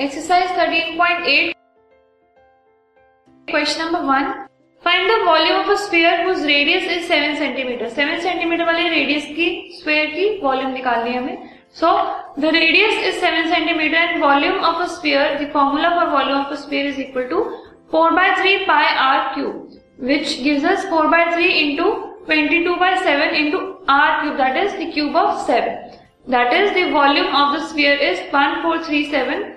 Exercise 13.8 question number one find the volume of a sphere whose radius is seven centimetre seven centimetre वाले radius की sphere की volume निकालनी है हमें. So the radius is 7 centimetre and volume of a sphere the formula for volume of a sphere is equal to four by three pi r cube which gives us 4 by 3 into 22 by 7 into r cube that is the cube of seven that is the volume of the sphere is 1437